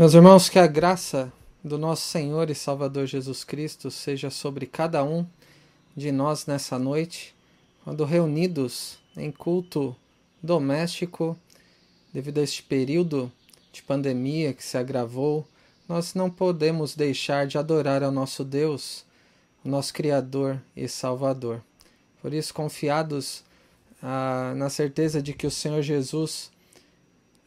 Meus irmãos, que a graça do nosso Senhor e Salvador Jesus Cristo seja sobre cada um de nós nessa noite, quando reunidos em culto doméstico, devido a este período de pandemia que se agravou, nós não podemos deixar de adorar ao nosso Deus, o nosso Criador e Salvador. Por isso, confiados ah, na certeza de que o Senhor Jesus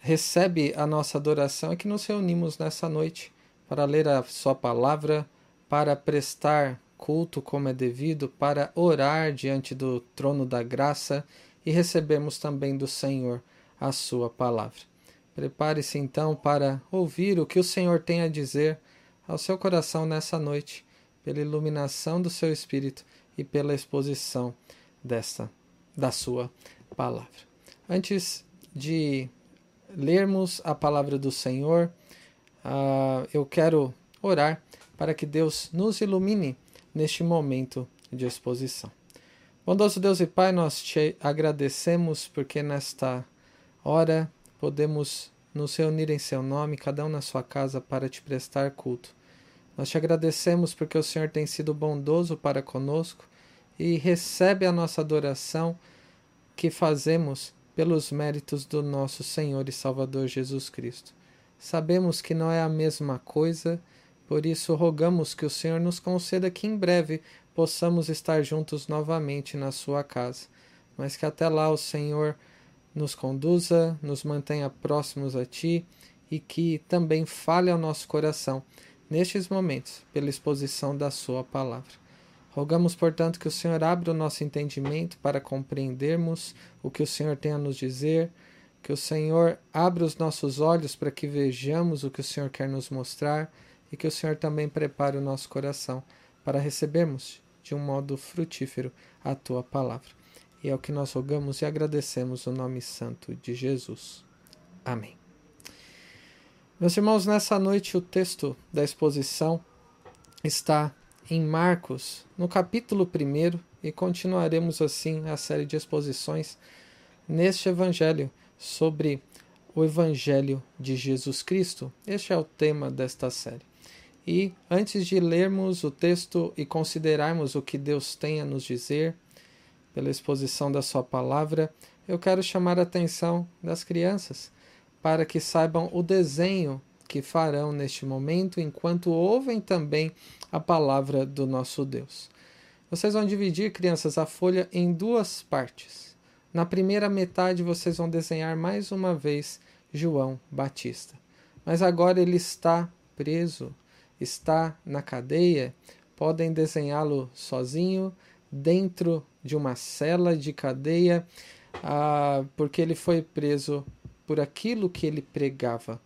recebe a nossa adoração é que nos reunimos nessa noite para ler a Sua palavra, para prestar culto como é devido, para orar diante do trono da graça e recebermos também do Senhor a Sua palavra. Prepare-se então para ouvir o que o Senhor tem a dizer ao seu coração nessa noite, pela iluminação do seu espírito e pela exposição desta da sua palavra. Antes de lermos a palavra do Senhor, uh, eu quero orar para que Deus nos ilumine neste momento de exposição. Bondoso Deus e Pai, nós te agradecemos porque nesta hora podemos nos reunir em Seu nome, cada um na sua casa, para te prestar culto. Nós te agradecemos porque o Senhor tem sido bondoso para conosco e recebe a nossa adoração que fazemos pelos méritos do nosso Senhor e Salvador Jesus Cristo. Sabemos que não é a mesma coisa, por isso rogamos que o Senhor nos conceda que em breve possamos estar juntos novamente na sua casa, mas que até lá o Senhor nos conduza, nos mantenha próximos a Ti e que também fale ao nosso coração nestes momentos pela exposição da Sua palavra. Rogamos, portanto, que o Senhor abra o nosso entendimento para compreendermos o que o Senhor tem a nos dizer, que o Senhor abra os nossos olhos para que vejamos o que o Senhor quer nos mostrar e que o Senhor também prepare o nosso coração para recebermos de um modo frutífero a tua palavra. E é o que nós rogamos e agradecemos no nome santo de Jesus. Amém. Meus irmãos, nessa noite o texto da exposição está em Marcos, no capítulo 1, e continuaremos assim a série de exposições neste Evangelho sobre o Evangelho de Jesus Cristo. Este é o tema desta série. E antes de lermos o texto e considerarmos o que Deus tem a nos dizer pela exposição da Sua palavra, eu quero chamar a atenção das crianças para que saibam o desenho que farão neste momento enquanto ouvem também a palavra do nosso Deus. Vocês vão dividir, crianças, a folha em duas partes. Na primeira metade, vocês vão desenhar mais uma vez João Batista. Mas agora ele está preso, está na cadeia. Podem desenhá-lo sozinho, dentro de uma cela de cadeia, ah, porque ele foi preso por aquilo que ele pregava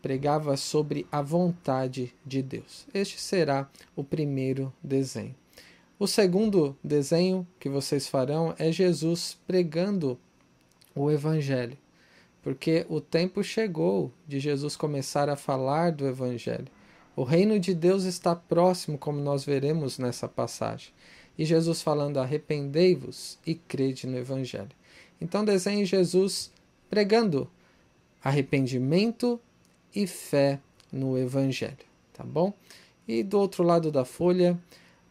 pregava sobre a vontade de Deus. Este será o primeiro desenho. O segundo desenho que vocês farão é Jesus pregando o Evangelho, porque o tempo chegou de Jesus começar a falar do Evangelho. O reino de Deus está próximo, como nós veremos nessa passagem. E Jesus falando: arrependei-vos e crede no Evangelho. Então desenhe Jesus pregando arrependimento e fé no Evangelho, tá bom? E do outro lado da folha,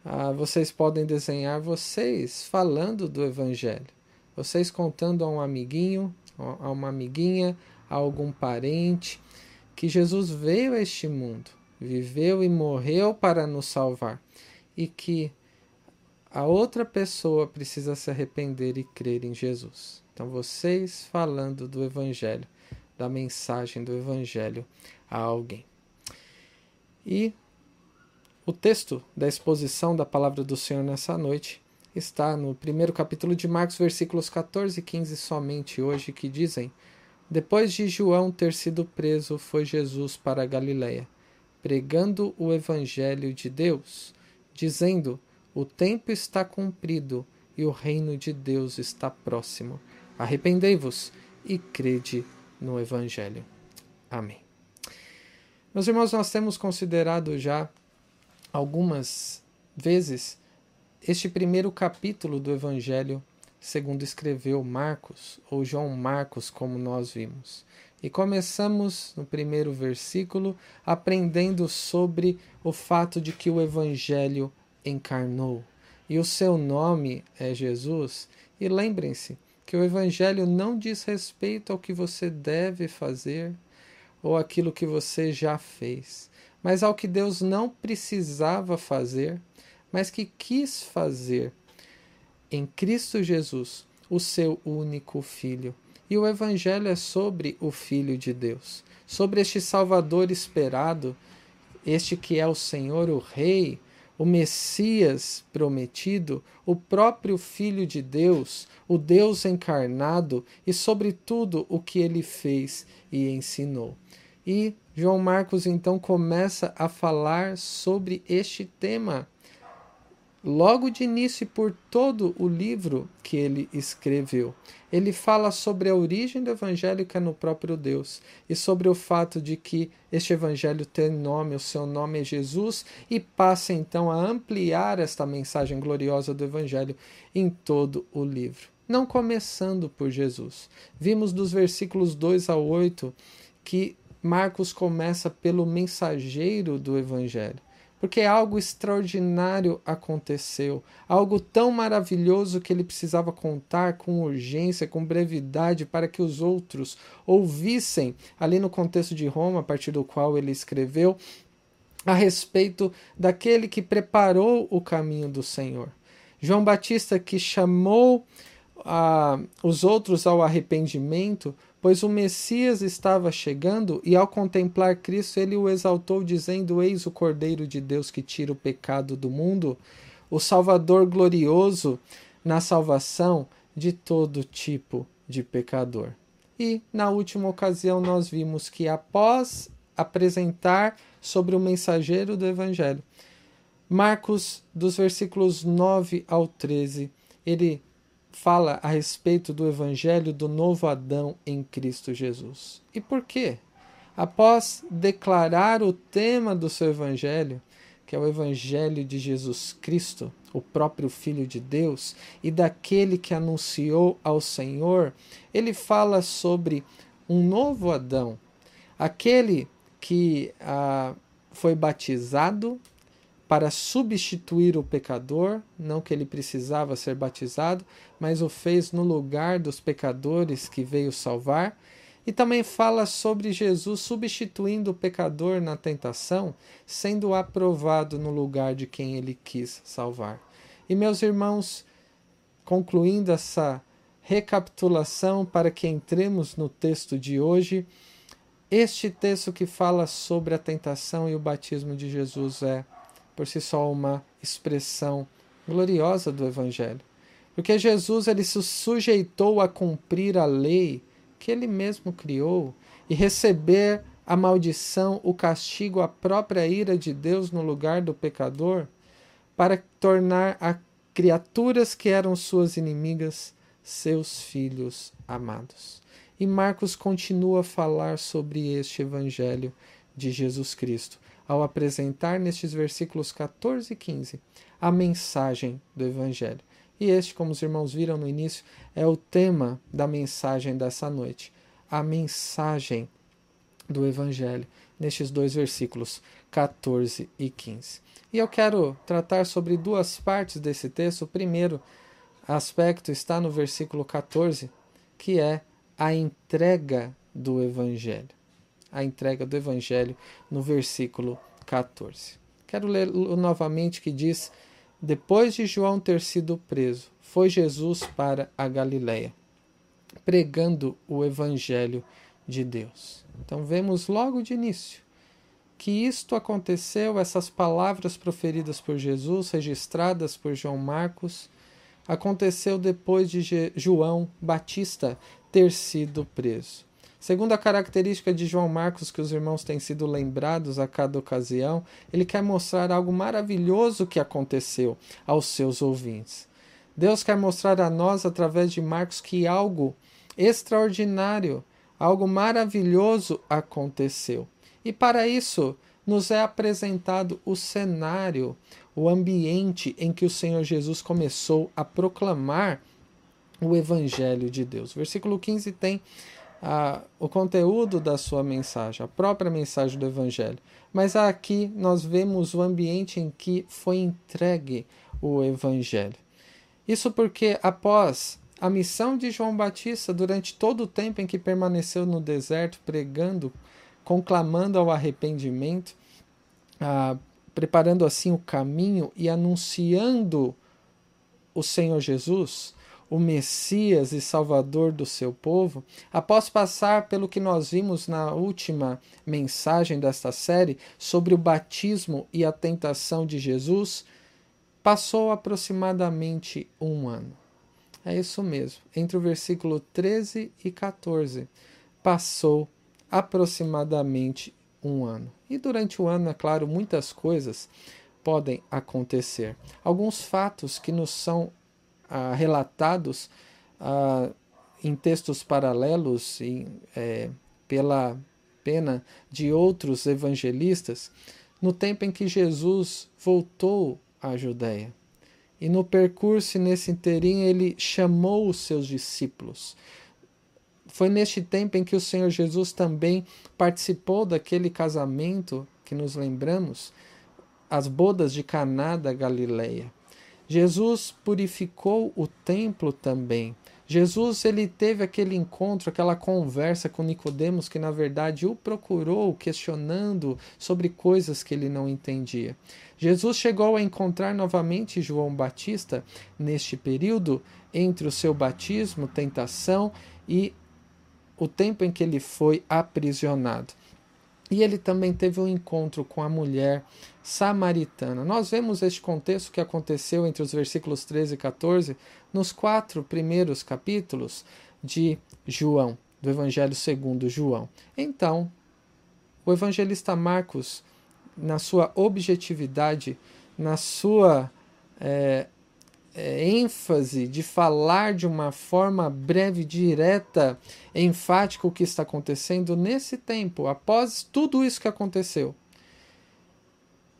ah, vocês podem desenhar vocês falando do Evangelho, vocês contando a um amiguinho, a uma amiguinha, a algum parente, que Jesus veio a este mundo, viveu e morreu para nos salvar, e que a outra pessoa precisa se arrepender e crer em Jesus. Então, vocês falando do Evangelho da mensagem do Evangelho a alguém. E o texto da exposição da palavra do Senhor nessa noite está no primeiro capítulo de Marcos, versículos 14 e 15, somente hoje, que dizem: Depois de João ter sido preso, foi Jesus para Galiléia, pregando o evangelho de Deus, dizendo: O tempo está cumprido e o reino de Deus está próximo. Arrependei-vos e crede no Evangelho. Amém. Meus irmãos, nós temos considerado já algumas vezes este primeiro capítulo do Evangelho segundo escreveu Marcos, ou João Marcos, como nós vimos. E começamos no primeiro versículo aprendendo sobre o fato de que o Evangelho encarnou. E o seu nome é Jesus. E lembrem-se que o Evangelho não diz respeito ao que você deve fazer ou aquilo que você já fez, mas ao que Deus não precisava fazer, mas que quis fazer em Cristo Jesus, o seu único Filho. E o Evangelho é sobre o Filho de Deus, sobre este Salvador esperado, este que é o Senhor, o Rei, o Messias prometido, o próprio Filho de Deus, o Deus encarnado e, sobretudo, o que ele fez e ensinou. E João Marcos então começa a falar sobre este tema logo de início por todo o livro que ele escreveu. Ele fala sobre a origem do evangelho que é no próprio Deus e sobre o fato de que este evangelho tem nome, o seu nome é Jesus, e passa então a ampliar esta mensagem gloriosa do evangelho em todo o livro. Não começando por Jesus. Vimos dos versículos 2 a 8 que Marcos começa pelo mensageiro do evangelho porque algo extraordinário aconteceu, algo tão maravilhoso que ele precisava contar com urgência, com brevidade, para que os outros ouvissem, ali no contexto de Roma, a partir do qual ele escreveu, a respeito daquele que preparou o caminho do Senhor. João Batista, que chamou ah, os outros ao arrependimento, pois o Messias estava chegando e, ao contemplar Cristo, ele o exaltou, dizendo: Eis o Cordeiro de Deus que tira o pecado do mundo, o Salvador glorioso na salvação de todo tipo de pecador. E, na última ocasião, nós vimos que, após apresentar sobre o mensageiro do Evangelho, Marcos, dos versículos 9 ao 13, ele fala a respeito do evangelho do novo Adão em Cristo Jesus. E por quê? Após declarar o tema do seu evangelho, que é o evangelho de Jesus Cristo, o próprio Filho de Deus, e daquele que anunciou ao Senhor, ele fala sobre um novo Adão, aquele que ah, foi batizado para substituir o pecador, não que ele precisava ser batizado, mas o fez no lugar dos pecadores que veio salvar. E também fala sobre Jesus substituindo o pecador na tentação, sendo aprovado no lugar de quem ele quis salvar. E meus irmãos, concluindo essa recapitulação para que entremos no texto de hoje, este texto que fala sobre a tentação e o batismo de Jesus é por si só uma expressão gloriosa do Evangelho. Porque Jesus ele se sujeitou a cumprir a lei que ele mesmo criou e receber a maldição, o castigo, a própria ira de Deus no lugar do pecador, para tornar a criaturas que eram suas inimigas seus filhos amados. E Marcos continua a falar sobre este evangelho de Jesus Cristo ao apresentar nestes versículos 14 e 15 a mensagem do Evangelho. E este, como os irmãos viram no início, é o tema da mensagem dessa noite. A mensagem do Evangelho, nestes dois versículos 14 e 15. E eu quero tratar sobre duas partes desse texto. O primeiro aspecto está no versículo 14, que é a entrega do Evangelho a entrega do Evangelho no versículo 14. Quero ler novamente que diz: Depois de João ter sido preso, foi Jesus para a Galiléia, pregando o Evangelho de Deus. Então vemos logo de início que isto aconteceu, essas palavras proferidas por Jesus, registradas por João Marcos, aconteceu depois de João Batista ter sido preso. Segundo a característica de João Marcos, que os irmãos têm sido lembrados a cada ocasião, ele quer mostrar algo maravilhoso que aconteceu aos seus ouvintes. Deus quer mostrar a nós, através de Marcos, que algo extraordinário, algo maravilhoso aconteceu. E para isso, nos é apresentado o cenário, o ambiente em que o Senhor Jesus começou a proclamar o Evangelho de Deus. Versículo 15 tem a, o conteúdo da sua mensagem, a própria mensagem do Evangelho. Mas aqui nós vemos o ambiente em que foi entregue o Evangelho. Isso porque, após a missão de João Batista, durante todo o tempo em que permaneceu no deserto, pregando, conclamando ao arrependimento, preparando assim o caminho e anunciando o Senhor Jesus, o Messias e Salvador do seu povo, após passar pelo que nós vimos na última mensagem desta série sobre o batismo e a tentação de Jesus, passou aproximadamente um ano. É isso mesmo, entre o versículo 13 e 14, passou aproximadamente um ano. E durante o ano, é claro, muitas coisas podem acontecer. Alguns fatos que nos são ah, relatados ah, em textos paralelos e, é, pela pena de outros evangelistas, no tempo em que Jesus voltou à Judéia. E no percurso, nesse inteirinho, ele chamou os seus discípulos. Foi neste tempo em que o Senhor Jesus também participou daquele casamento que nos lembramos, as bodas de Caná da Galileia. Jesus purificou o templo também. Jesus ele teve aquele encontro, aquela conversa com Nicodemos que na verdade o procurou questionando sobre coisas que ele não entendia. Jesus chegou a encontrar novamente João Batista neste período entre o seu batismo, tentação e o tempo em que ele foi aprisionado. E ele também teve um encontro com a mulher samaritana. Nós vemos este contexto que aconteceu entre os versículos 13 e 14 nos quatro primeiros capítulos de João, do Evangelho segundo João. Então, o evangelista Marcos, na sua objetividade, na sua é, é, ênfase de falar de uma forma breve, direta, enfática o que está acontecendo nesse tempo, após tudo isso que aconteceu,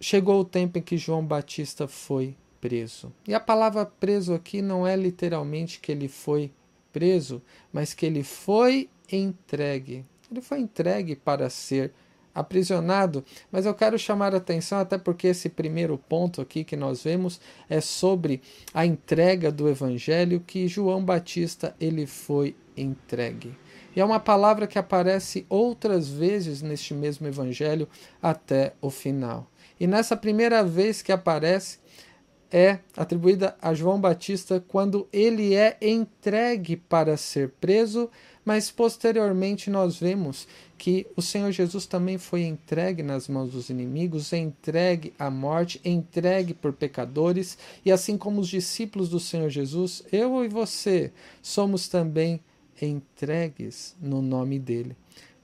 chegou o tempo em que João Batista foi preso. E a palavra preso aqui não é literalmente que ele foi preso, mas que ele foi entregue. Ele foi entregue para ser aprisionado, mas eu quero chamar a atenção até porque esse primeiro ponto aqui que nós vemos é sobre a entrega do evangelho que João Batista ele foi entregue. E é uma palavra que aparece outras vezes neste mesmo evangelho até o final. E nessa primeira vez que aparece é atribuída a João Batista quando ele é entregue para ser preso mas posteriormente nós vemos que o Senhor Jesus também foi entregue nas mãos dos inimigos, entregue à morte, entregue por pecadores, e assim como os discípulos do Senhor Jesus, eu e você somos também entregues no nome dele.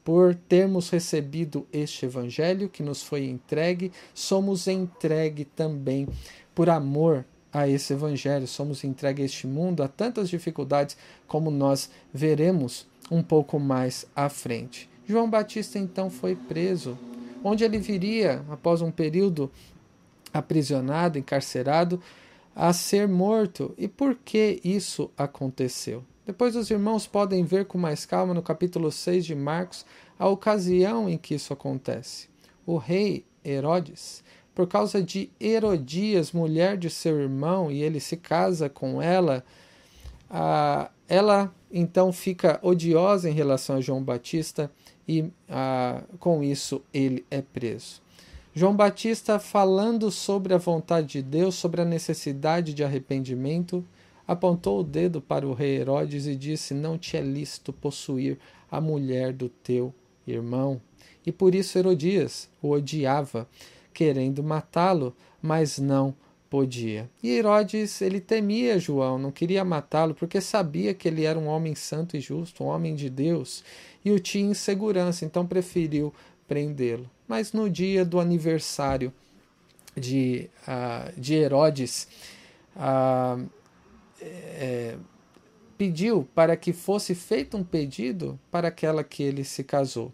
Por termos recebido este evangelho que nos foi entregue, somos entregue também por amor a esse evangelho, somos entregues a este mundo, a tantas dificuldades como nós veremos um pouco mais à frente. João Batista então foi preso, onde ele viria, após um período aprisionado, encarcerado, a ser morto. E por que isso aconteceu? Depois os irmãos podem ver com mais calma no capítulo 6 de Marcos a ocasião em que isso acontece. O rei Herodes por causa de Herodias, mulher de seu irmão, e ele se casa com ela, ela então fica odiosa em relação a João Batista e com isso ele é preso. João Batista, falando sobre a vontade de Deus, sobre a necessidade de arrependimento, apontou o dedo para o rei Herodes e disse: Não te é lícito possuir a mulher do teu irmão. E por isso Herodias o odiava querendo matá-lo, mas não podia. E Herodes, ele temia João, não queria matá-lo, porque sabia que ele era um homem santo e justo, um homem de Deus, e o tinha em segurança, então preferiu prendê-lo. Mas no dia do aniversário de, uh, de Herodes, uh, é, pediu para que fosse feito um pedido para aquela que ele se casou.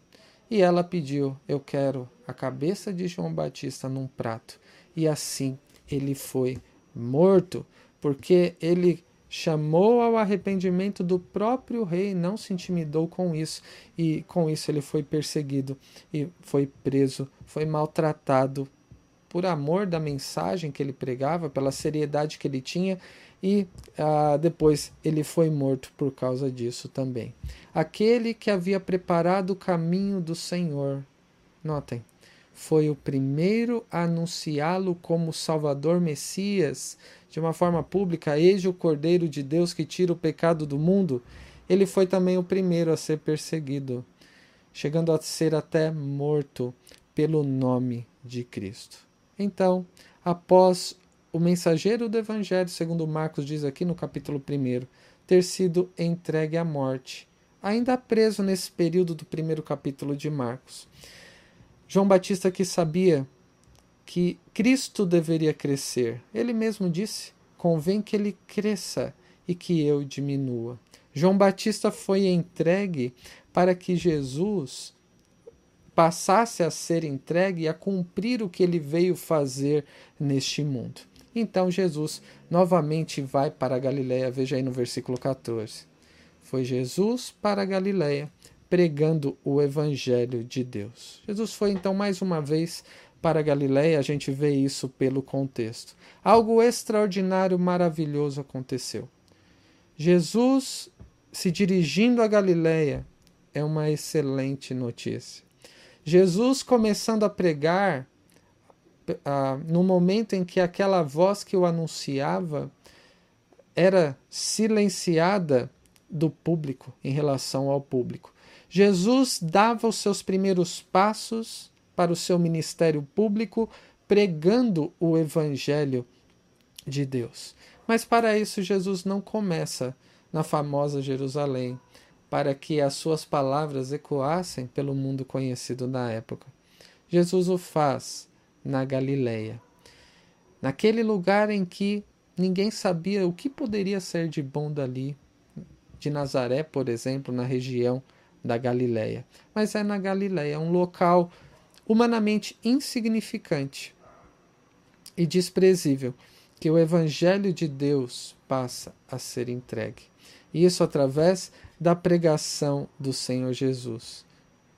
E ela pediu: Eu quero a cabeça de João Batista num prato. E assim ele foi morto, porque ele chamou ao arrependimento do próprio rei, não se intimidou com isso, e com isso ele foi perseguido e foi preso, foi maltratado por amor da mensagem que ele pregava, pela seriedade que ele tinha, e ah, depois ele foi morto por causa disso também. Aquele que havia preparado o caminho do Senhor, notem, foi o primeiro a anunciá-lo como Salvador Messias de uma forma pública, eis o Cordeiro de Deus que tira o pecado do mundo. Ele foi também o primeiro a ser perseguido, chegando a ser até morto pelo nome de Cristo. Então, após o mensageiro do Evangelho, segundo Marcos diz aqui no capítulo 1, ter sido entregue à morte, ainda preso nesse período do primeiro capítulo de Marcos. João Batista que sabia que Cristo deveria crescer. Ele mesmo disse: convém que ele cresça e que eu diminua. João Batista foi entregue para que Jesus passasse a ser entregue e a cumprir o que ele veio fazer neste mundo. Então Jesus novamente vai para a Galiléia, veja aí no versículo 14. Foi Jesus para a Galiléia pregando o evangelho de Deus. Jesus foi então mais uma vez para a Galiléia, a gente vê isso pelo contexto. Algo extraordinário, maravilhoso aconteceu. Jesus se dirigindo a Galiléia é uma excelente notícia. Jesus começando a pregar ah, no momento em que aquela voz que o anunciava era silenciada do público em relação ao público. Jesus dava os seus primeiros passos para o seu ministério público pregando o evangelho de Deus. Mas para isso Jesus não começa na famosa Jerusalém, para que as suas palavras ecoassem pelo mundo conhecido na época. Jesus o faz na Galileia, naquele lugar em que ninguém sabia o que poderia ser de bom dali, de Nazaré, por exemplo, na região da Galileia. Mas é na Galileia, um local humanamente insignificante e desprezível que o Evangelho de Deus passa a ser entregue. E isso através da pregação do Senhor Jesus.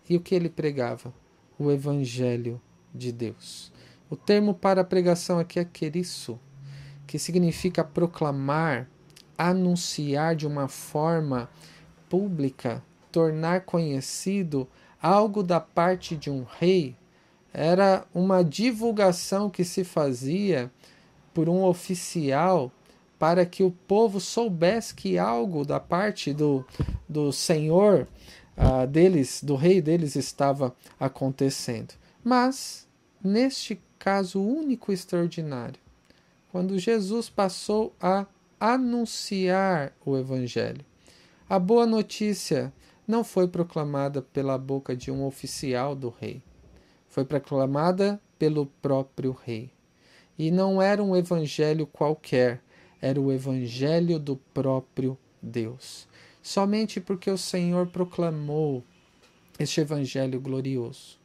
E o que ele pregava? O Evangelho de Deus. O termo para pregação aqui é queriço, que significa proclamar, anunciar de uma forma pública, tornar conhecido algo da parte de um rei. Era uma divulgação que se fazia por um oficial para que o povo soubesse que algo da parte do, do senhor uh, deles, do rei deles, estava acontecendo. Mas, neste caso único e extraordinário, quando Jesus passou a anunciar o Evangelho, a boa notícia não foi proclamada pela boca de um oficial do rei. Foi proclamada pelo próprio rei. E não era um evangelho qualquer, era o evangelho do próprio Deus. Somente porque o Senhor proclamou este evangelho glorioso.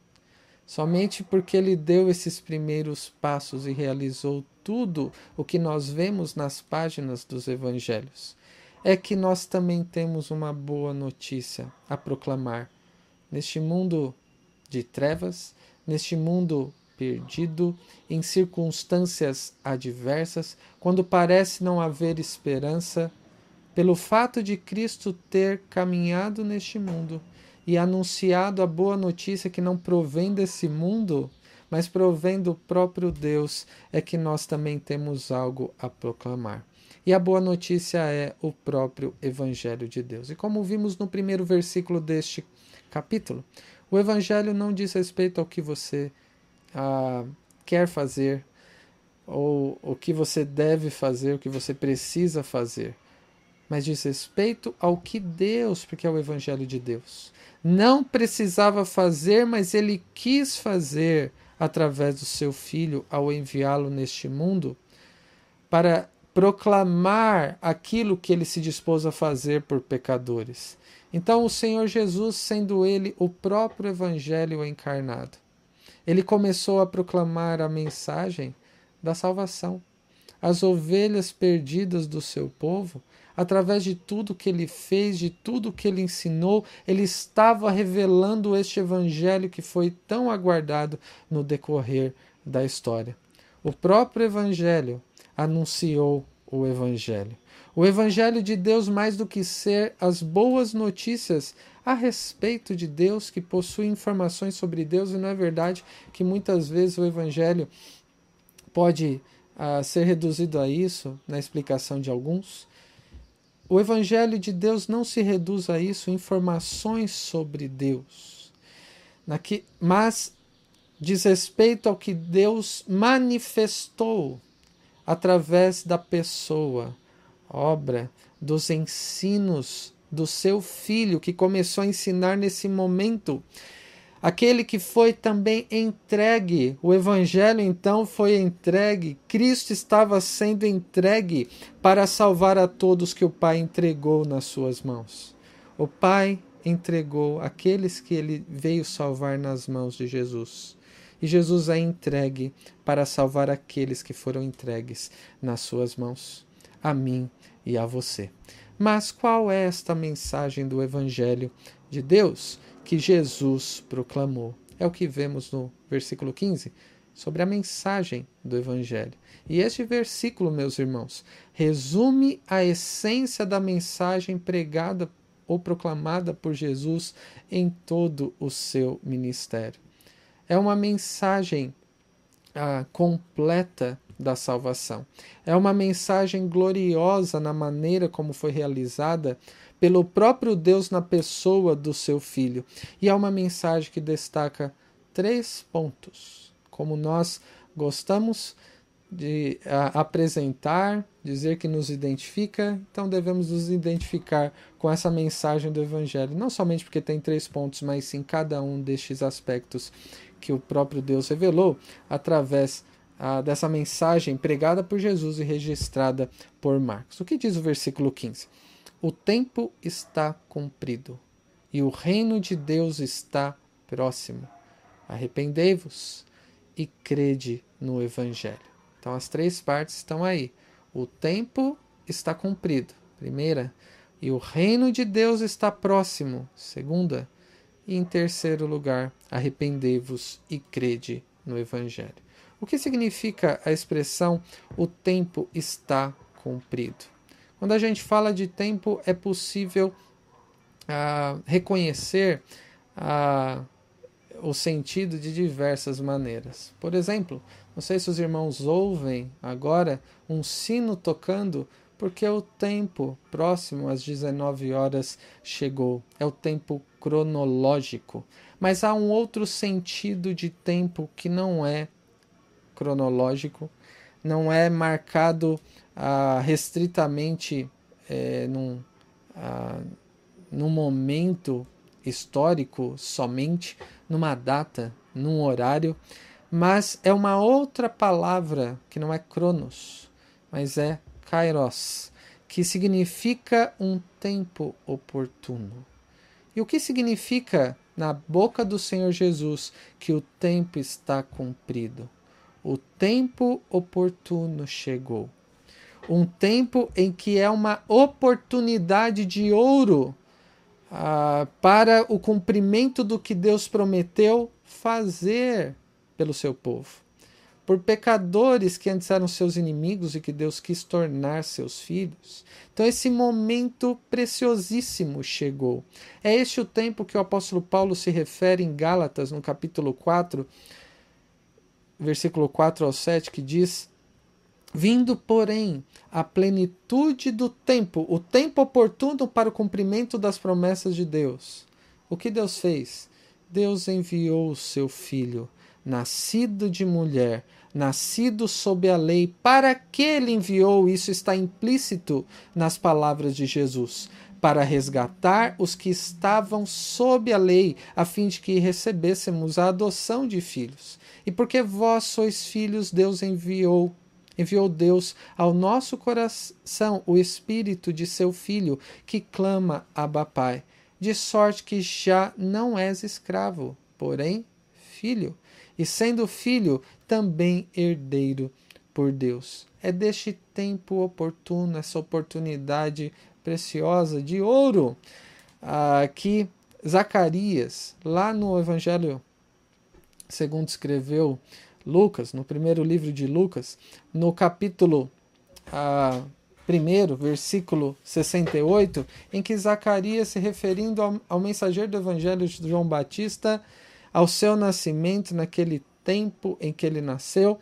Somente porque ele deu esses primeiros passos e realizou tudo o que nós vemos nas páginas dos evangelhos é que nós também temos uma boa notícia a proclamar. Neste mundo de trevas, neste mundo perdido, em circunstâncias adversas, quando parece não haver esperança, pelo fato de Cristo ter caminhado neste mundo e anunciado a boa notícia que não provém desse mundo, mas provém do próprio Deus, é que nós também temos algo a proclamar. E a boa notícia é o próprio Evangelho de Deus. E como vimos no primeiro versículo deste capítulo, o Evangelho não diz respeito ao que você ah, quer fazer, ou o que você deve fazer, o que você precisa fazer, mas diz respeito ao que Deus, porque é o Evangelho de Deus, não precisava fazer, mas ele quis fazer através do seu Filho ao enviá-lo neste mundo para proclamar aquilo que ele se dispôs a fazer por pecadores. Então, o Senhor Jesus, sendo ele o próprio Evangelho encarnado, ele começou a proclamar a mensagem da salvação, as ovelhas perdidas do seu povo, através de tudo que ele fez, de tudo que ele ensinou, ele estava revelando este evangelho que foi tão aguardado no decorrer da história. O próprio evangelho anunciou o evangelho. O evangelho de Deus, mais do que ser as boas notícias a respeito de Deus, que possui informações sobre Deus, e não é verdade que muitas vezes o evangelho pode uh, ser reduzido a isso na explicação de alguns. O Evangelho de Deus não se reduz a isso, informações sobre Deus, mas diz respeito ao que Deus manifestou através da pessoa, obra, dos ensinos do seu filho, que começou a ensinar nesse momento aquele que foi também entregue. O Evangelho então foi entregue. Cristo estava sendo entregue para salvar a todos que o Pai entregou nas suas mãos. O Pai entregou aqueles que ele veio salvar nas mãos de Jesus. E Jesus é entregue para salvar aqueles que foram entregues nas suas mãos, a mim e a você. Mas qual é esta mensagem do Evangelho de Deus? Que Jesus proclamou. É o que vemos no versículo 15 sobre a mensagem do Evangelho. E este versículo, meus irmãos, resume a essência da mensagem pregada ou proclamada por Jesus em todo o seu ministério. É uma mensagem ah, completa da salvação. É uma mensagem gloriosa na maneira como foi realizada pelo próprio Deus na pessoa do seu filho. E é uma mensagem que destaca três pontos, como nós gostamos de apresentar, dizer que nos identifica, então devemos nos identificar com essa mensagem do Evangelho, não somente porque tem três pontos, mas sim cada um destes aspectos que o próprio Deus revelou através dessa mensagem pregada por Jesus e registrada por Marcos. O que diz o versículo 15? O tempo está cumprido e o reino de Deus está próximo. Arrependei-vos e crede no Evangelho. Então, as três partes estão aí. O tempo está cumprido. Primeira. E o reino de Deus está próximo. Segunda. E em terceiro lugar, arrependei-vos e crede no Evangelho. O que significa a expressão o tempo está cumprido? Quando a gente fala de tempo, é possível uh, reconhecer uh, o sentido de diversas maneiras. Por exemplo, não sei se os irmãos ouvem agora um sino tocando, porque o tempo próximo às 19 horas chegou. É o tempo cronológico. Mas há um outro sentido de tempo que não é cronológico, não é marcado ah, restritamente é, num, ah, num momento histórico somente, numa data, num horário, mas é uma outra palavra que não é cronos, mas é kairos, que significa um tempo oportuno. E o que significa na boca do Senhor Jesus que o tempo está cumprido? O tempo oportuno chegou um tempo em que é uma oportunidade de ouro ah, para o cumprimento do que Deus prometeu fazer pelo seu povo. Por pecadores que antes eram seus inimigos e que Deus quis tornar seus filhos. Então, esse momento preciosíssimo chegou. É este o tempo que o apóstolo Paulo se refere em Gálatas, no capítulo 4, versículo 4 ao 7, que diz Vindo, porém, a plenitude do tempo, o tempo oportuno para o cumprimento das promessas de Deus. O que Deus fez? Deus enviou o seu filho, nascido de mulher, nascido sob a lei. Para que ele enviou? Isso está implícito nas palavras de Jesus. Para resgatar os que estavam sob a lei, a fim de que recebêssemos a adoção de filhos. E porque vós sois filhos, Deus enviou enviou Deus ao nosso coração o Espírito de seu Filho, que clama Abba Pai, de sorte que já não és escravo, porém filho, e sendo filho, também herdeiro por Deus. é deste tempo oportuno, essa oportunidade preciosa de ouro ah, que Zacarias, lá no Evangelho segundo escreveu Lucas, no primeiro livro de Lucas, no capítulo ah, 1, versículo 68, em que Zacarias, se referindo ao, ao mensageiro do Evangelho de João Batista, ao seu nascimento, naquele tempo em que ele nasceu,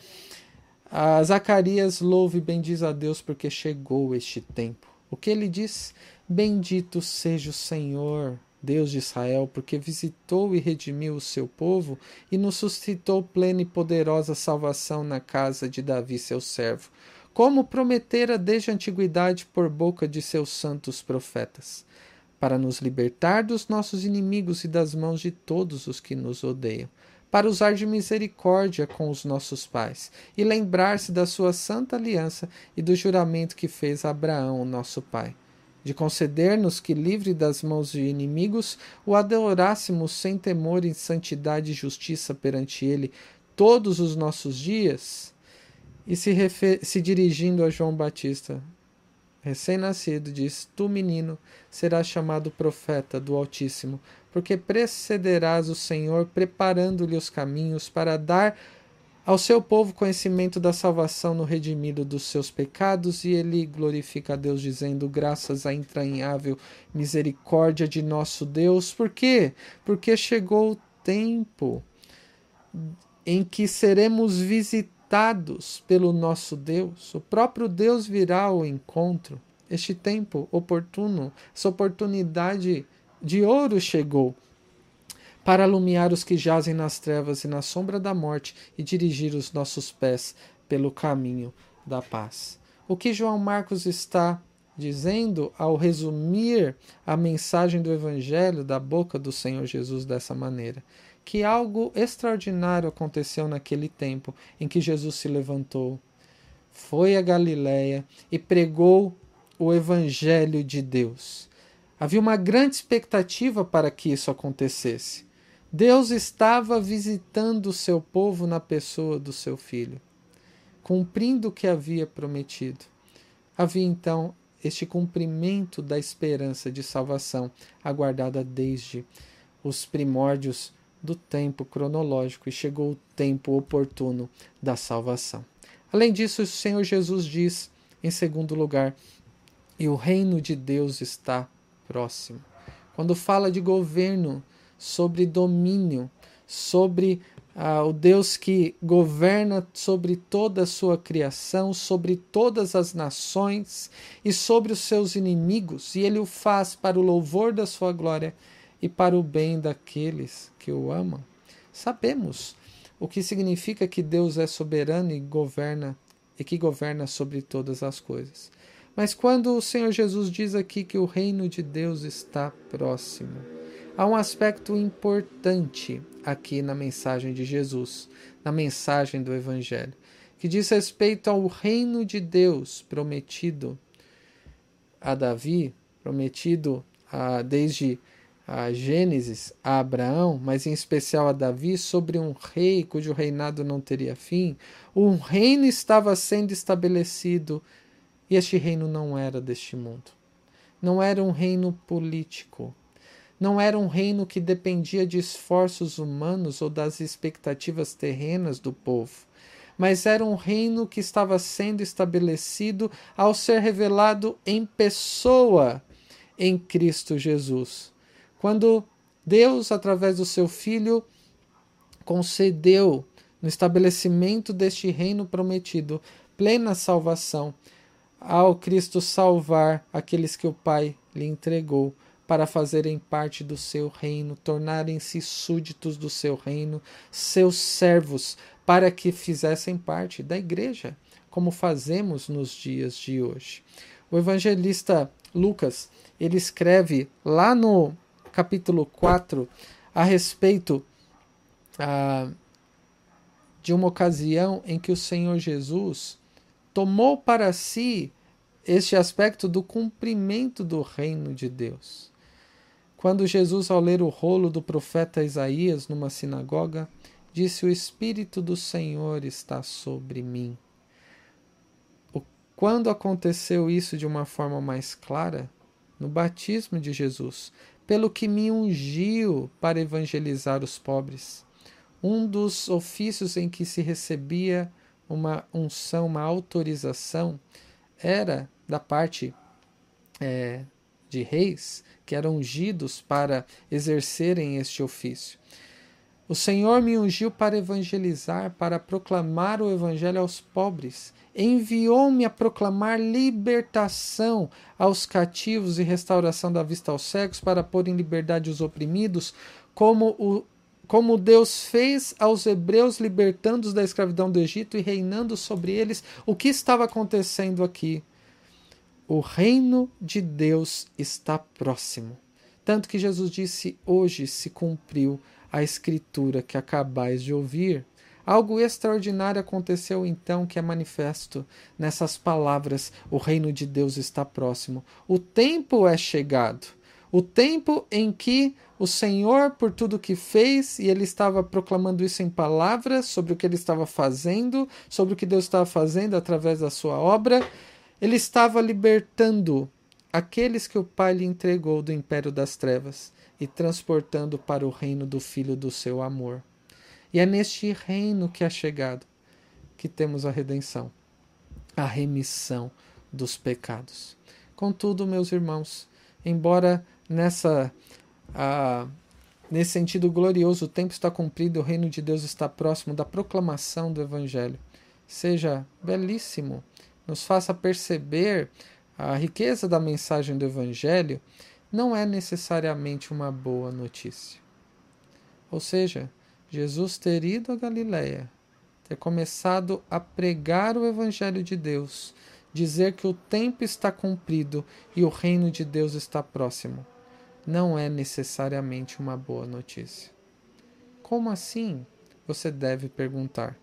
Zacarias louve e bendiz a Deus porque chegou este tempo. O que ele diz? Bendito seja o Senhor, Deus de Israel, porque visitou e redimiu o seu povo e nos suscitou plena e poderosa salvação na casa de Davi, seu servo, como prometera desde a antiguidade por boca de seus santos profetas, para nos libertar dos nossos inimigos e das mãos de todos os que nos odeiam, para usar de misericórdia com os nossos pais e lembrar-se da sua santa aliança e do juramento que fez a Abraão, nosso pai de conceder-nos que, livre das mãos de inimigos, o adorássemos sem temor em santidade e justiça perante Ele todos os nossos dias? E se, se dirigindo a João Batista, recém-nascido, diz: Tu, menino, serás chamado profeta do Altíssimo, porque precederás o Senhor, preparando-lhe os caminhos para dar ao seu povo conhecimento da salvação no redimido dos seus pecados, e ele glorifica a Deus, dizendo: Graças à entranhável misericórdia de nosso Deus. Por quê? Porque chegou o tempo em que seremos visitados pelo nosso Deus. O próprio Deus virá ao encontro. Este tempo oportuno, essa oportunidade de ouro chegou para alumiar os que jazem nas trevas e na sombra da morte e dirigir os nossos pés pelo caminho da paz. O que João Marcos está dizendo ao resumir a mensagem do Evangelho da boca do Senhor Jesus dessa maneira? Que algo extraordinário aconteceu naquele tempo em que Jesus se levantou, foi a Galiléia e pregou o Evangelho de Deus. Havia uma grande expectativa para que isso acontecesse. Deus estava visitando o seu povo na pessoa do seu filho, cumprindo o que havia prometido. Havia então este cumprimento da esperança de salvação, aguardada desde os primórdios do tempo cronológico, e chegou o tempo oportuno da salvação. Além disso, o Senhor Jesus diz, em segundo lugar, e o reino de Deus está próximo. Quando fala de governo, sobre domínio, sobre ah, o Deus que governa sobre toda a sua criação, sobre todas as nações e sobre os seus inimigos, e ele o faz para o louvor da sua glória e para o bem daqueles que o amam. Sabemos o que significa que Deus é soberano e governa e que governa sobre todas as coisas. Mas quando o Senhor Jesus diz aqui que o reino de Deus está próximo, Há um aspecto importante aqui na mensagem de Jesus, na mensagem do Evangelho, que diz respeito ao reino de Deus prometido a Davi, prometido a, desde a Gênesis a Abraão, mas em especial a Davi, sobre um rei cujo reinado não teria fim. Um reino estava sendo estabelecido e este reino não era deste mundo. Não era um reino político, não era um reino que dependia de esforços humanos ou das expectativas terrenas do povo, mas era um reino que estava sendo estabelecido ao ser revelado em pessoa em Cristo Jesus. Quando Deus, através do seu Filho, concedeu no estabelecimento deste reino prometido plena salvação, ao Cristo salvar aqueles que o Pai lhe entregou para fazerem parte do seu reino, tornarem-se súditos do seu reino, seus servos, para que fizessem parte da igreja, como fazemos nos dias de hoje. O evangelista Lucas, ele escreve lá no capítulo 4 a respeito ah, de uma ocasião em que o Senhor Jesus tomou para si este aspecto do cumprimento do reino de Deus. Quando Jesus, ao ler o rolo do profeta Isaías numa sinagoga, disse: O Espírito do Senhor está sobre mim. Quando aconteceu isso de uma forma mais clara? No batismo de Jesus, pelo que me ungiu para evangelizar os pobres. Um dos ofícios em que se recebia uma unção, uma autorização, era da parte é, de reis que eram ungidos para exercerem este ofício. O Senhor me ungiu para evangelizar, para proclamar o evangelho aos pobres. Enviou-me a proclamar libertação aos cativos e restauração da vista aos cegos, para pôr em liberdade os oprimidos, como o como Deus fez aos hebreus, libertando-os da escravidão do Egito e reinando sobre eles. O que estava acontecendo aqui? O reino de Deus está próximo. Tanto que Jesus disse: Hoje se cumpriu a escritura que acabais de ouvir. Algo extraordinário aconteceu então que é manifesto nessas palavras: o reino de Deus está próximo. O tempo é chegado. O tempo em que o Senhor, por tudo que fez, e ele estava proclamando isso em palavras sobre o que ele estava fazendo, sobre o que Deus estava fazendo através da sua obra, ele estava libertando aqueles que o Pai lhe entregou do império das trevas e transportando para o reino do Filho do seu amor. E é neste reino que é chegado que temos a redenção, a remissão dos pecados. Contudo, meus irmãos, embora nessa nesse sentido glorioso, o tempo está cumprido, o reino de Deus está próximo da proclamação do Evangelho. Seja belíssimo nos faça perceber a riqueza da mensagem do Evangelho, não é necessariamente uma boa notícia. Ou seja, Jesus ter ido a Galiléia, ter começado a pregar o Evangelho de Deus, dizer que o tempo está cumprido e o reino de Deus está próximo, não é necessariamente uma boa notícia. Como assim? Você deve perguntar.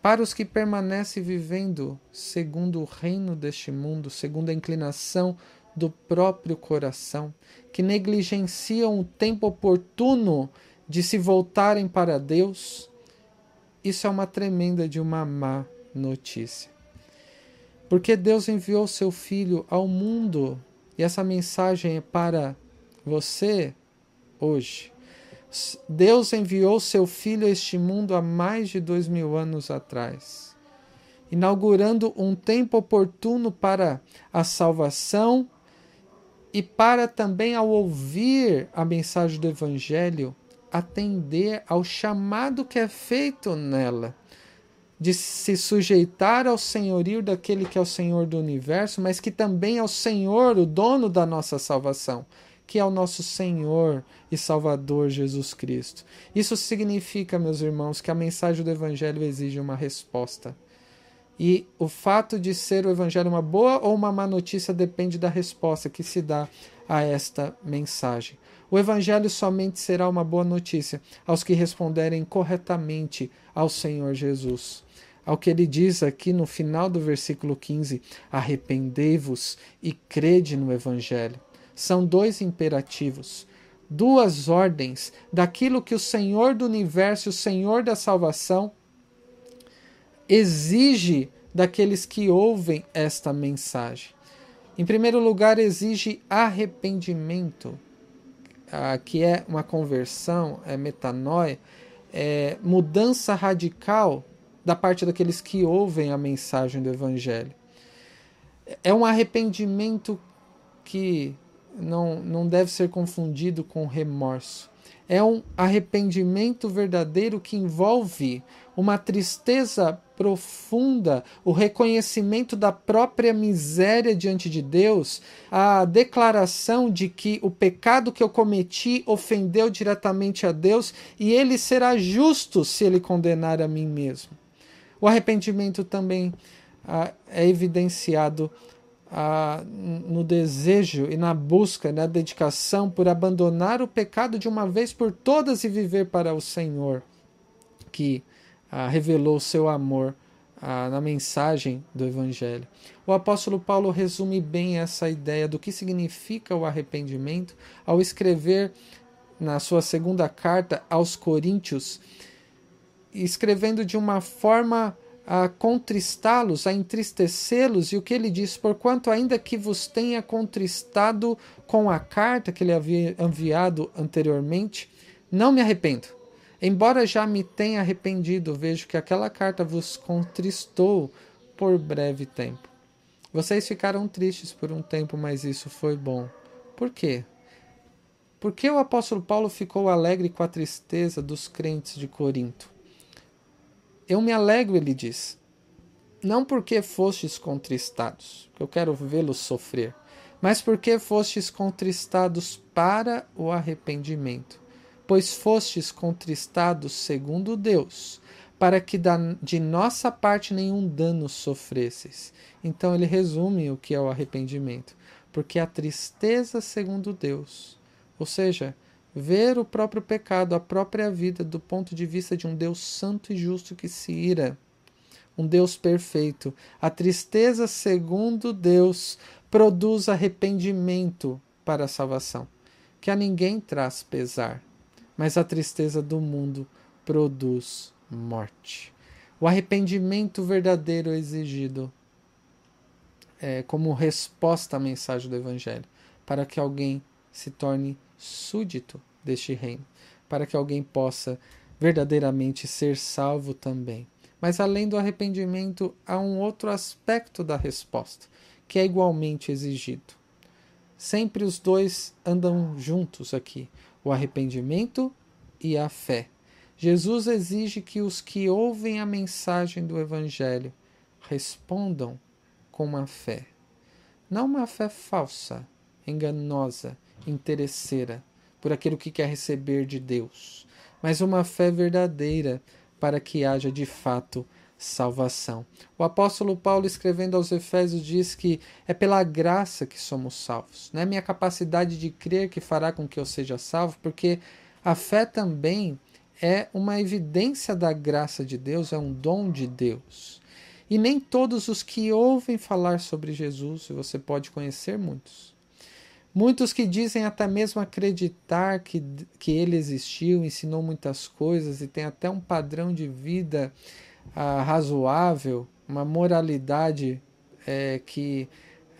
Para os que permanecem vivendo segundo o reino deste mundo, segundo a inclinação do próprio coração, que negligenciam o tempo oportuno de se voltarem para Deus, isso é uma tremenda de uma má notícia. Porque Deus enviou seu Filho ao mundo e essa mensagem é para você hoje. Deus enviou seu Filho a este mundo há mais de dois mil anos atrás, inaugurando um tempo oportuno para a salvação e para também, ao ouvir a mensagem do Evangelho, atender ao chamado que é feito nela, de se sujeitar ao senhorio daquele que é o Senhor do universo, mas que também é o Senhor, o dono da nossa salvação que é o nosso Senhor e Salvador Jesus Cristo. Isso significa, meus irmãos, que a mensagem do Evangelho exige uma resposta. E o fato de ser o Evangelho uma boa ou uma má notícia depende da resposta que se dá a esta mensagem. O Evangelho somente será uma boa notícia aos que responderem corretamente ao Senhor Jesus. Ao que ele diz aqui no final do versículo 15: Arrependei-vos e crede no Evangelho são dois imperativos, duas ordens daquilo que o Senhor do universo, o Senhor da salvação, exige daqueles que ouvem esta mensagem. Em primeiro lugar, exige arrependimento, que é uma conversão, é metanoia, é mudança radical da parte daqueles que ouvem a mensagem do Evangelho. É um arrependimento que não, não deve ser confundido com remorso. É um arrependimento verdadeiro que envolve uma tristeza profunda, o reconhecimento da própria miséria diante de Deus, a declaração de que o pecado que eu cometi ofendeu diretamente a Deus e ele será justo se ele condenar a mim mesmo. O arrependimento também ah, é evidenciado ah, no desejo e na busca, na dedicação por abandonar o pecado de uma vez por todas e viver para o Senhor, que ah, revelou o seu amor ah, na mensagem do Evangelho. O apóstolo Paulo resume bem essa ideia do que significa o arrependimento ao escrever na sua segunda carta aos Coríntios, escrevendo de uma forma a contristá-los, a entristecê-los, e o que ele diz: Porquanto, ainda que vos tenha contristado com a carta que ele havia enviado anteriormente, não me arrependo. Embora já me tenha arrependido, vejo que aquela carta vos contristou por breve tempo. Vocês ficaram tristes por um tempo, mas isso foi bom. Por quê? Por que o apóstolo Paulo ficou alegre com a tristeza dos crentes de Corinto? Eu me alegro, ele diz, não porque fostes contristados, que eu quero vê-los sofrer, mas porque fostes contristados para o arrependimento pois fostes contristados segundo Deus, para que de nossa parte nenhum dano sofresses. Então ele resume o que é o arrependimento, porque a tristeza segundo Deus, ou seja, ver o próprio pecado, a própria vida do ponto de vista de um Deus santo e justo que se ira, um Deus perfeito. A tristeza segundo Deus produz arrependimento para a salvação, que a ninguém traz pesar mas a tristeza do mundo produz morte. O arrependimento verdadeiro exigido é, como resposta à mensagem do Evangelho, para que alguém se torne súdito deste reino, para que alguém possa verdadeiramente ser salvo também. Mas além do arrependimento, há um outro aspecto da resposta, que é igualmente exigido. Sempre os dois andam juntos aqui o arrependimento e a fé. Jesus exige que os que ouvem a mensagem do Evangelho respondam com uma fé. Não uma fé falsa, enganosa, interesseira, por aquilo que quer receber de Deus, mas uma fé verdadeira para que haja de fato salvação. O apóstolo Paulo, escrevendo aos Efésios, diz que é pela graça que somos salvos. Não é minha capacidade de crer que fará com que eu seja salvo, porque a fé também é uma evidência da graça de Deus, é um dom de Deus. E nem todos os que ouvem falar sobre Jesus, você pode conhecer muitos, muitos que dizem até mesmo acreditar que, que ele existiu, ensinou muitas coisas e tem até um padrão de vida ah, razoável, uma moralidade é, que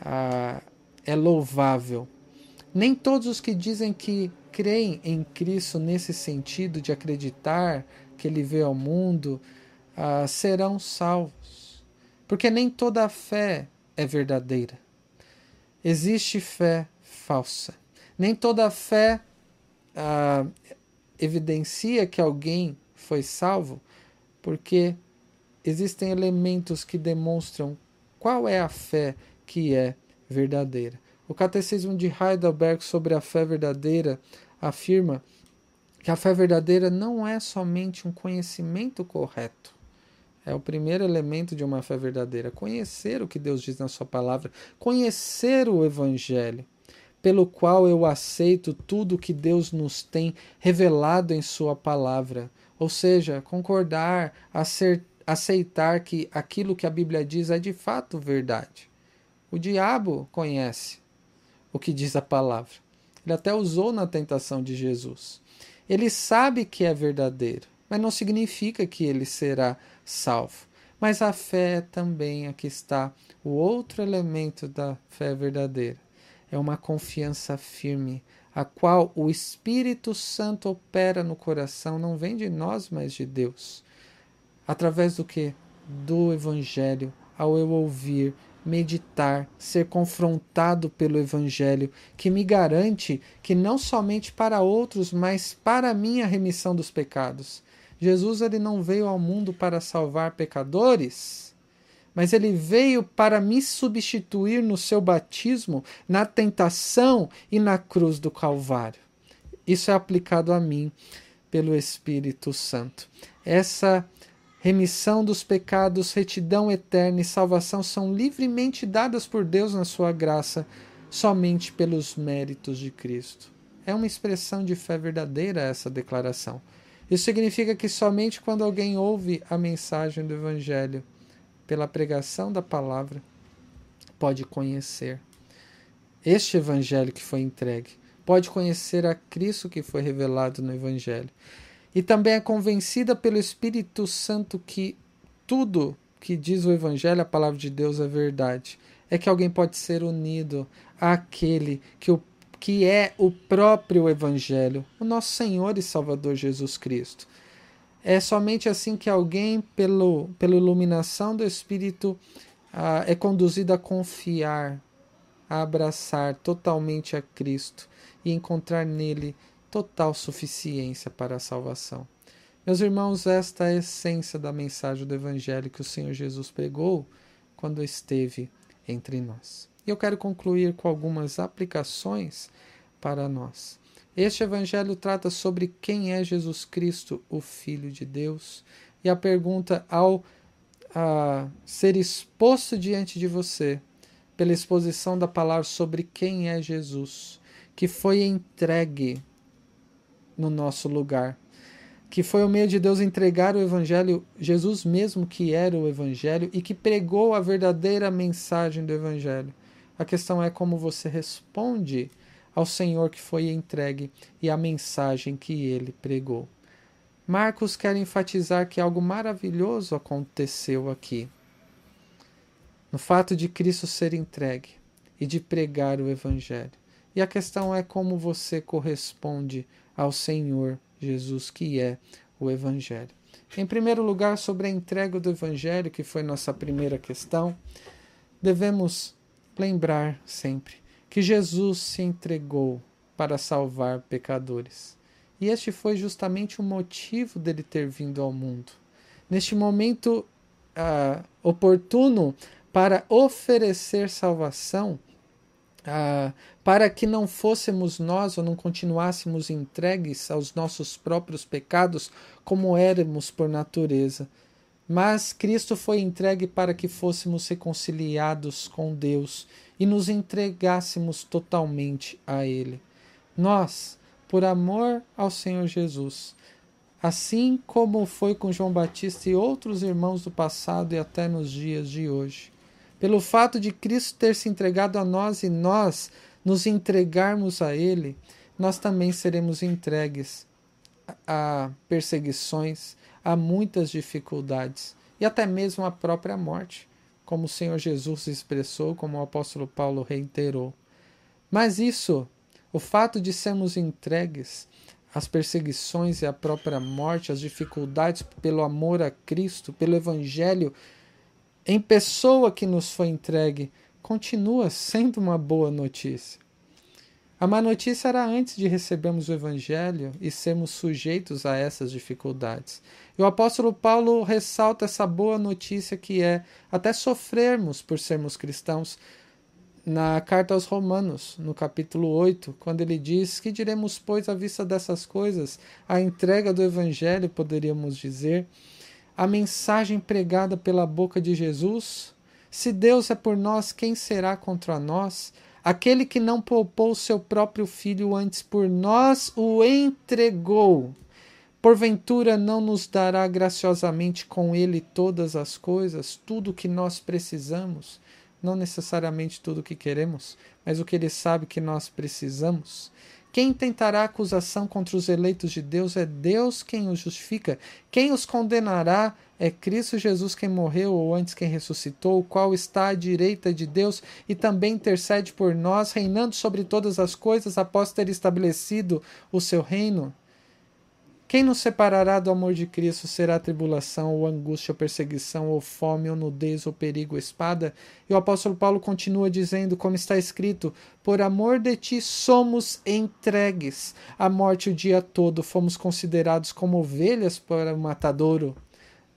ah, é louvável. Nem todos os que dizem que creem em Cristo nesse sentido de acreditar que ele veio ao mundo ah, serão salvos, porque nem toda a fé é verdadeira. Existe fé falsa. Nem toda fé ah, evidencia que alguém foi salvo, porque existem elementos que demonstram qual é a fé que é verdadeira. O Catecismo de Heidelberg sobre a fé verdadeira afirma que a fé verdadeira não é somente um conhecimento correto. É o primeiro elemento de uma fé verdadeira. Conhecer o que Deus diz na Sua palavra, conhecer o Evangelho, pelo qual eu aceito tudo que Deus nos tem revelado em Sua palavra. Ou seja, concordar, aceitar que aquilo que a Bíblia diz é de fato verdade. O diabo conhece o que diz a palavra. Ele até usou na tentação de Jesus. Ele sabe que é verdadeiro, mas não significa que ele será salvo. Mas a fé também, aqui está o outro elemento da fé verdadeira. É uma confiança firme, a qual o Espírito Santo opera no coração, não vem de nós, mas de Deus. Através do que? Do Evangelho, ao eu ouvir, meditar, ser confrontado pelo Evangelho, que me garante que não somente para outros, mas para mim a remissão dos pecados. Jesus ele não veio ao mundo para salvar pecadores, mas ele veio para me substituir no seu batismo, na tentação e na cruz do Calvário. Isso é aplicado a mim pelo Espírito Santo. Essa remissão dos pecados, retidão eterna e salvação são livremente dadas por Deus na sua graça, somente pelos méritos de Cristo. É uma expressão de fé verdadeira essa declaração. Isso significa que somente quando alguém ouve a mensagem do Evangelho, pela pregação da palavra, pode conhecer este Evangelho que foi entregue, pode conhecer a Cristo que foi revelado no Evangelho e também é convencida pelo Espírito Santo que tudo que diz o Evangelho, a palavra de Deus é verdade. É que alguém pode ser unido àquele que, o, que é o próprio Evangelho, o nosso Senhor e Salvador Jesus Cristo. É somente assim que alguém, pelo, pela iluminação do Espírito, ah, é conduzido a confiar, a abraçar totalmente a Cristo e encontrar nele total suficiência para a salvação. Meus irmãos, esta é a essência da mensagem do Evangelho que o Senhor Jesus pregou quando esteve entre nós. E eu quero concluir com algumas aplicações para nós. Este Evangelho trata sobre quem é Jesus Cristo, o Filho de Deus, e a pergunta ao a ser exposto diante de você pela exposição da palavra sobre quem é Jesus, que foi entregue no nosso lugar que foi o meio de Deus entregar o Evangelho, Jesus mesmo que era o Evangelho e que pregou a verdadeira mensagem do Evangelho. A questão é como você responde ao Senhor que foi entregue e à mensagem que ele pregou. Marcos quer enfatizar que algo maravilhoso aconteceu aqui. No fato de Cristo ser entregue e de pregar o Evangelho. E a questão é como você corresponde ao Senhor Jesus, que é o Evangelho. Em primeiro lugar, sobre a entrega do Evangelho, que foi nossa primeira questão, devemos lembrar sempre que Jesus se entregou para salvar pecadores. E este foi justamente o motivo dele ter vindo ao mundo. Neste momento uh, oportuno para oferecer salvação, ah, para que não fôssemos nós ou não continuássemos entregues aos nossos próprios pecados como éramos por natureza. Mas Cristo foi entregue para que fôssemos reconciliados com Deus e nos entregássemos totalmente a Ele. Nós, por amor ao Senhor Jesus, assim como foi com João Batista e outros irmãos do passado e até nos dias de hoje, pelo fato de Cristo ter se entregado a nós e nós nos entregarmos a Ele, nós também seremos entregues a perseguições, a muitas dificuldades e até mesmo a própria morte, como o Senhor Jesus expressou, como o apóstolo Paulo reiterou. Mas isso, o fato de sermos entregues às perseguições e à própria morte, às dificuldades pelo amor a Cristo, pelo Evangelho em pessoa que nos foi entregue continua sendo uma boa notícia. A má notícia era antes de recebermos o Evangelho e sermos sujeitos a essas dificuldades. E o apóstolo Paulo ressalta essa boa notícia que é até sofrermos por sermos cristãos na carta aos Romanos, no capítulo 8, quando ele diz: Que diremos, pois, à vista dessas coisas? A entrega do Evangelho, poderíamos dizer a mensagem pregada pela boca de Jesus? Se Deus é por nós, quem será contra nós? Aquele que não poupou seu próprio filho antes por nós o entregou. Porventura não nos dará graciosamente com ele todas as coisas, tudo o que nós precisamos? Não necessariamente tudo o que queremos, mas o que ele sabe que nós precisamos. Quem tentará acusação contra os eleitos de Deus é Deus quem os justifica. Quem os condenará é Cristo Jesus quem morreu ou antes quem ressuscitou, o qual está à direita de Deus e também intercede por nós, reinando sobre todas as coisas após ter estabelecido o seu reino. Quem nos separará do amor de Cristo será tribulação, ou angústia, ou perseguição, ou fome, ou nudez, ou perigo, ou espada? E o apóstolo Paulo continua dizendo, como está escrito: Por amor de ti somos entregues à morte o dia todo, fomos considerados como ovelhas para o matadouro.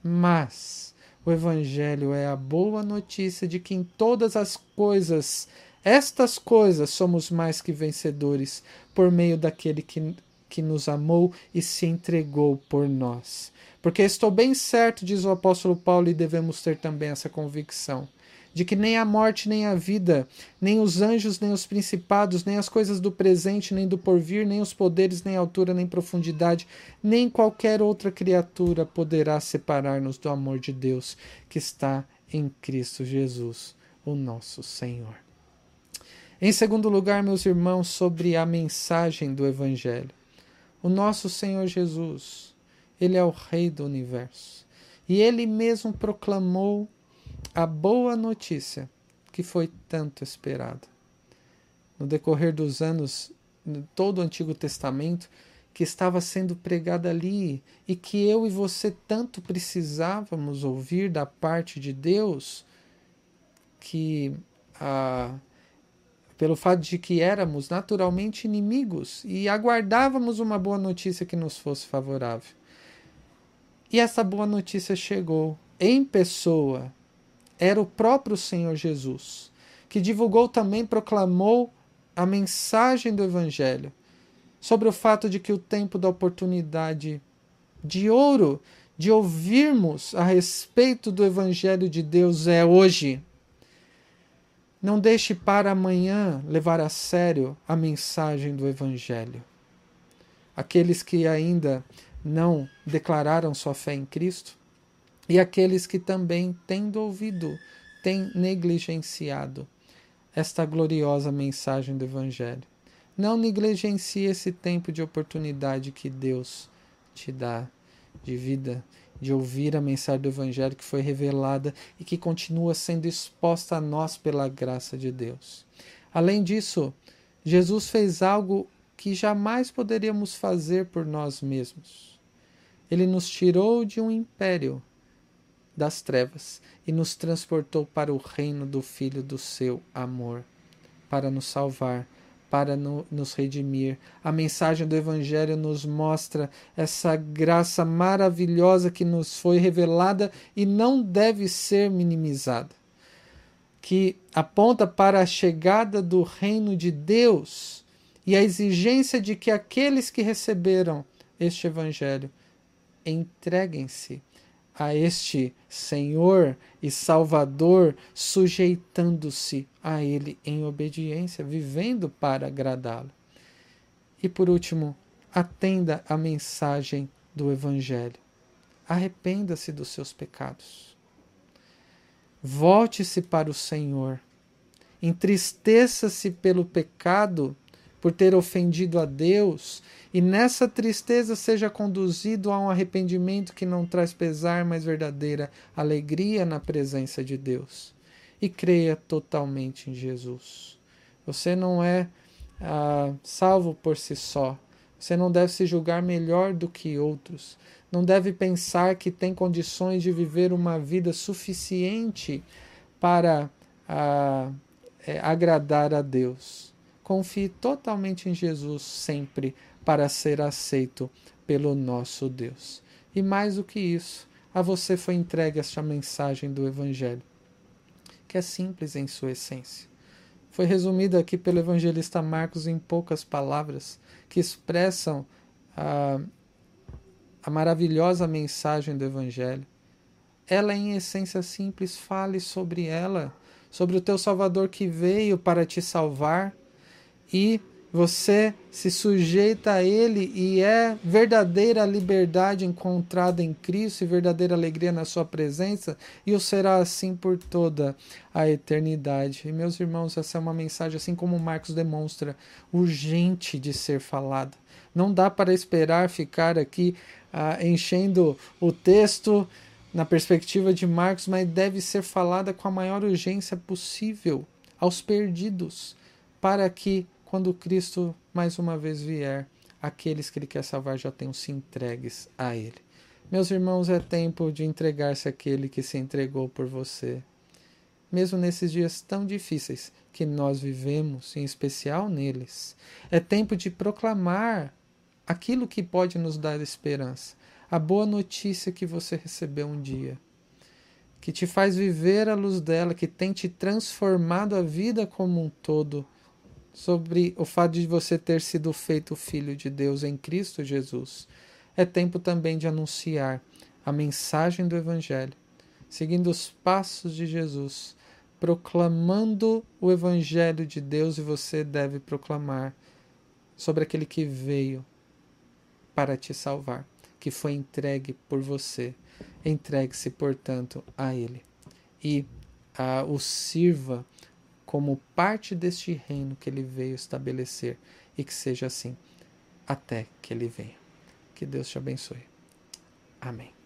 Mas o Evangelho é a boa notícia de que em todas as coisas, estas coisas, somos mais que vencedores por meio daquele que que nos amou e se entregou por nós. Porque estou bem certo, diz o apóstolo Paulo, e devemos ter também essa convicção, de que nem a morte, nem a vida, nem os anjos, nem os principados, nem as coisas do presente, nem do porvir, nem os poderes, nem altura, nem profundidade, nem qualquer outra criatura poderá separar-nos do amor de Deus que está em Cristo Jesus, o nosso Senhor. Em segundo lugar, meus irmãos, sobre a mensagem do Evangelho. O nosso Senhor Jesus, Ele é o Rei do universo. e ele mesmo proclamou a boa notícia que foi tanto esperada. No decorrer dos anos, todo o Antigo Testamento, que estava sendo pregada ali e que eu e você tanto precisávamos ouvir da parte de Deus, que ah, pelo fato de que éramos naturalmente inimigos e aguardávamos uma boa notícia que nos fosse favorável. E essa boa notícia chegou em pessoa. Era o próprio Senhor Jesus, que divulgou também, proclamou a mensagem do Evangelho sobre o fato de que o tempo da oportunidade de ouro de ouvirmos a respeito do Evangelho de Deus é hoje. Não deixe para amanhã levar a sério a mensagem do Evangelho. Aqueles que ainda não declararam sua fé em Cristo e aqueles que também, tendo ouvido, têm negligenciado esta gloriosa mensagem do Evangelho. Não negligencie esse tempo de oportunidade que Deus te dá de vida, de ouvir a mensagem do Evangelho que foi revelada e que continua sendo exposta a nós pela graça de Deus. Além disso, Jesus fez algo que jamais poderíamos fazer por nós mesmos. Ele nos tirou de um império das trevas e nos transportou para o reino do Filho do seu amor, para nos salvar para no, nos redimir. A mensagem do Evangelho nos mostra essa graça maravilhosa que nos foi revelada e não deve ser minimizada, que aponta para a chegada do reino de Deus e a exigência de que aqueles que receberam este Evangelho entreguem-se a este Senhor e Salvador, sujeitando-se a Ele em obediência, vivendo para agradá-lo. E por último, atenda a mensagem do Evangelho. Arrependa-se dos seus pecados. Volte-se para o Senhor. Entristeça-se pelo pecado por ter ofendido a Deus, e nessa tristeza seja conduzido a um arrependimento que não traz pesar, mas verdadeira alegria na presença de Deus. E creia totalmente em Jesus. Você não é ah, salvo por si só. Você não deve se julgar melhor do que outros. Não deve pensar que tem condições de viver uma vida suficiente para ah, é, agradar a Deus Confie totalmente em Jesus sempre para ser aceito pelo nosso Deus. E mais do que isso, a você foi entregue esta mensagem do Evangelho, que é simples em sua essência. Foi resumida aqui pelo evangelista Marcos em poucas palavras que expressam a, a maravilhosa mensagem do Evangelho. Ela, em essência simples, fale sobre ela, sobre o teu Salvador que veio para te salvar, e você se sujeita a Ele e é verdadeira liberdade encontrada em Cristo e verdadeira alegria na Sua presença, e o será assim por toda a eternidade. E meus irmãos, essa é uma mensagem, assim como Marcos demonstra, urgente de ser falada. Não dá para esperar ficar aqui ah, enchendo o texto na perspectiva de Marcos, mas deve ser falada com a maior urgência possível aos perdidos, para que quando Cristo mais uma vez vier, aqueles que Ele quer salvar já tenham se entregues a Ele. Meus irmãos, é tempo de entregar-se àquele que se entregou por você. Mesmo nesses dias tão difíceis que nós vivemos, em especial neles, é tempo de proclamar aquilo que pode nos dar esperança, a boa notícia que você recebeu um dia, que te faz viver a luz dela, que tem te transformado a vida como um todo sobre o fato de você ter sido feito filho de Deus em Cristo Jesus. É tempo também de anunciar a mensagem do Evangelho, seguindo os passos de Jesus, proclamando o Evangelho de Deus, e você deve proclamar sobre aquele que veio para te salvar, que foi entregue por você. Entregue-se, portanto, a Ele e a, o sirva como parte deste reino que ele veio estabelecer e que seja assim até que ele venha. Que Deus te abençoe. Amém.